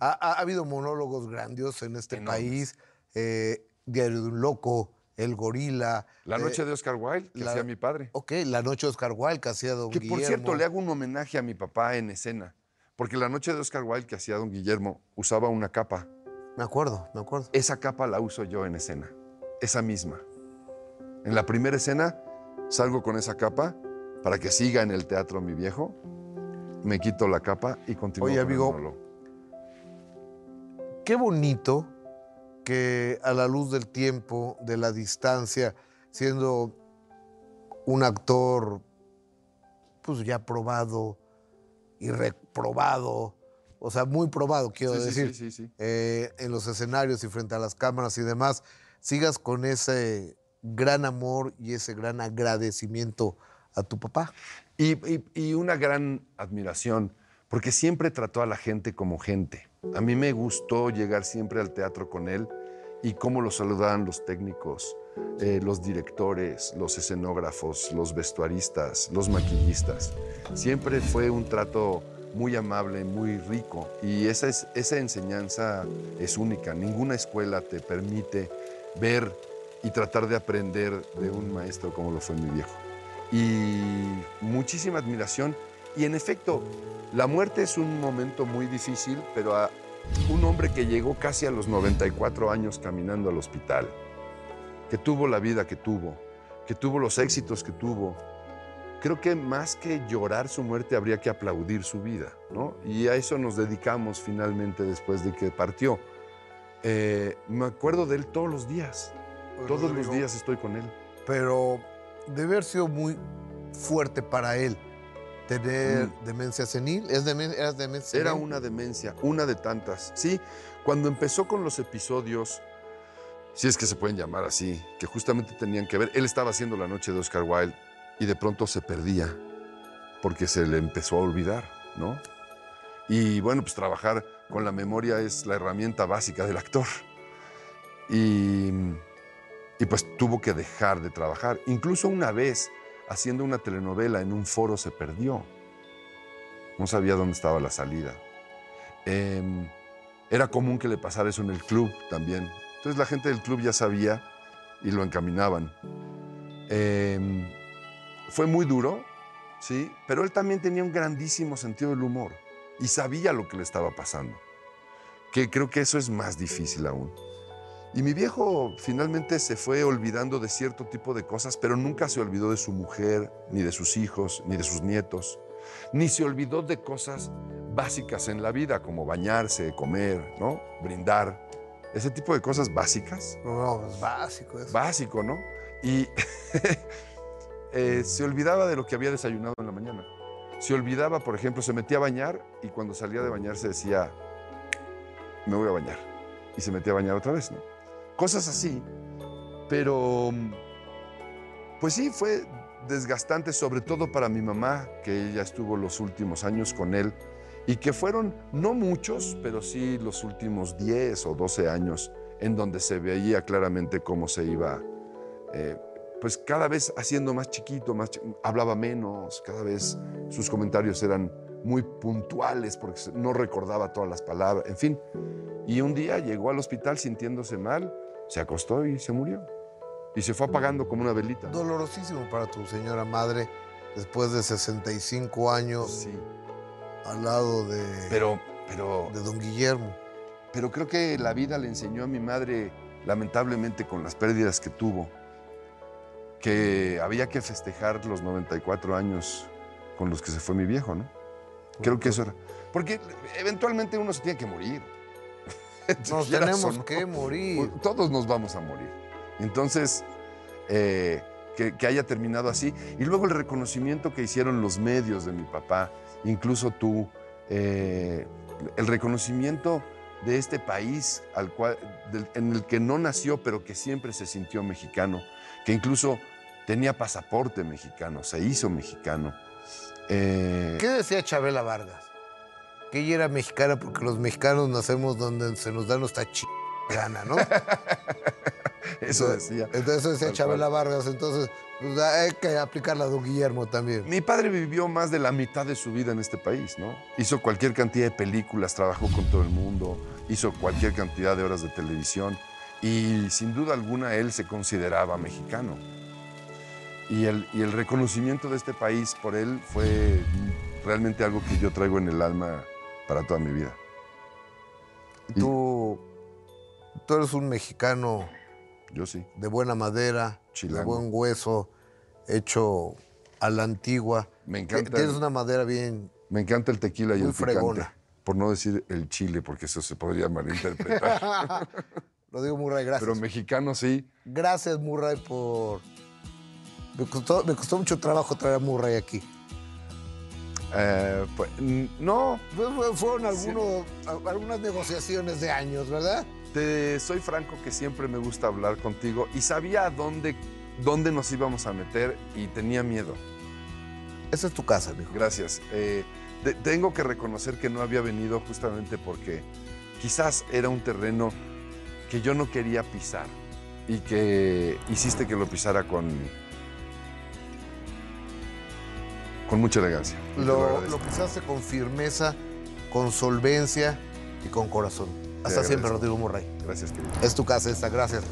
ha, ha habido monólogos grandiosos en este país. Eh, Diario de un Loco, El Gorila. La eh, noche de Oscar Wilde, que la- hacía mi padre. Ok, La Noche de Oscar Wilde, que hacía Don Que por Guillermo. cierto, le hago un homenaje a mi papá en escena. Porque la noche de Oscar Wilde que hacía don Guillermo usaba una capa. Me acuerdo, me acuerdo. Esa capa la uso yo en escena. Esa misma. En la primera escena salgo con esa capa para que siga en el teatro mi viejo. Me quito la capa y continúo. Oye, con amigo. Qué bonito que a la luz del tiempo, de la distancia, siendo un actor pues ya probado y reprobado, o sea, muy probado, quiero Sí, sí, decir, sí, sí, sí. eh, en los escenarios y frente a las cámaras y demás, sigas con ese gran amor y ese gran agradecimiento a tu papá. Y, y- y una gran admiración, porque siempre trató a la gente como gente. A mí me gustó llegar siempre al teatro con él y cómo lo saludaban los técnicos, eh, los directores, los escenógrafos, los vestuaristas, los maquillistas. Siempre fue un trato muy amable, muy rico y esa, es, esa enseñanza es única. Ninguna escuela te permite ver y tratar de aprender de un maestro como lo fue mi viejo y muchísima admiración. Y en efecto, la muerte es un momento muy difícil, pero a un hombre que llegó casi a los 94 años caminando al hospital, que tuvo la vida que tuvo, que tuvo los éxitos que tuvo, creo que más que llorar su muerte habría que aplaudir su vida, ¿no? Y a eso nos dedicamos finalmente después de que partió. Eh, me acuerdo de él todos los días, todos los días estoy con él. Pero debe haber sido muy fuerte para él tener demencia senil. ¿Es demen- ¿Eras demencia Mm. Era senil? una demencia, una de tantas. Sí, cuando empezó con los episodios, si es que se pueden llamar así, que justamente tenían que ver, él estaba haciendo la noche de Oscar Wilde y de pronto se perdía porque se le empezó a olvidar, ¿no? Y bueno, pues trabajar con la memoria es la herramienta básica del actor. Y, y pues tuvo que dejar de trabajar. Incluso una vez, haciendo una telenovela en un foro, se perdió. No sabía dónde estaba la salida. Em, era común que le pasara eso en el club también. Entonces la gente del club ya sabía y lo encaminaban. Em, fue muy duro, sí, pero él también tenía un grandísimo sentido del humor y sabía lo que le estaba pasando. Que creo que eso es más difícil aún. Y mi viejo finalmente se fue olvidando de cierto tipo de cosas, pero nunca se olvidó de su mujer, ni de sus hijos, ni de sus nietos, ni se olvidó de cosas básicas en la vida, como bañarse, comer, ¿no? Brindar. Ese tipo de cosas básicas. No, es básico eso. Básico, ¿no? Y eh, se olvidaba de lo que había desayunado en la mañana. Se olvidaba, por ejemplo, se metía a bañar y cuando salía de bañar se decía, me voy a bañar. Y se metía a bañar otra vez, ¿no? Cosas así. Pero, pues sí, fue desgastante, sobre todo para mi mamá, que ella estuvo los últimos años con él y que fueron no muchos, pero sí los últimos 10 o 12 años en donde se veía claramente cómo se iba, eh, pues cada vez haciendo más chiquito, más chi- hablaba menos, cada vez sus comentarios eran muy puntuales porque no recordaba todas las palabras, en fin. Y un día llegó al hospital sintiéndose mal, se acostó y se murió. Y se fue apagando como una velita. Dolorosísimo para tu señora madre después de 65 años Sí. al lado de, Pero, pero, de don Guillermo. pero creo que la vida le enseñó a mi madre, lamentablemente con las pérdidas que tuvo, que había que festejar los 94 años con los que se fue mi viejo, ¿no? Creo que eso era. Porque eventualmente uno se tiene que morir. Nos tenemos no. que morir. Todos nos vamos a morir. Entonces, eh, que, que haya terminado así. Y luego el reconocimiento que hicieron los medios de mi papá, incluso tú, eh, el reconocimiento de este país al cual, del- en el que no nació, pero que siempre se sintió mexicano, que incluso tenía pasaporte mexicano, se hizo mexicano. Eh, ¿Qué decía Chabela Vargas? Que ella era mexicana porque los mexicanos nacemos donde se nos da nuestra ch... gana, ¿no? Eso decía. Entonces eso decía Chabela Vargas, entonces pues, hay que aplicarla a don Guillermo también. Mi padre vivió más de la mitad de su vida en este país, ¿no? Hizo cualquier cantidad de películas, trabajó con todo el mundo, hizo cualquier cantidad de horas de televisión y sin duda alguna él se consideraba mexicano. Y el, y el reconocimiento de este país por él fue realmente algo que yo traigo en el alma para toda mi vida. Y- Tú, tú eres un mexicano Yo sí. de buena madera, de Chilango. buen hueso, hecho a la antigua. Me encanta. Tienes una madera bien... Me encanta el tequila y Muy el picante. fregona. Por no decir el chile, porque eso se podría malinterpretar. Lo digo Murray, gracias. Pero mexicano sí. Gracias Murray por... Me costó, me costó mucho trabajo traer a Murray aquí. Eh, pues, no, fue- Fueron algunos, algunas negociaciones de años, ¿verdad? te soy franco que siempre me gusta hablar contigo y sabía a dónde, dónde nos íbamos a meter y tenía miedo. Esa es tu casa, mijo. Gracias. Eh, te- tengo que reconocer que no había venido justamente porque quizás era un terreno que yo no quería pisar y que hiciste que lo pisara con, con mucha elegancia. Te Lo, agradezco. lo pisaste con firmeza, con solvencia y con corazón. Hasta siempre, Rodrigo Murray. Gracias, querido. Es tu casa esta, gracias.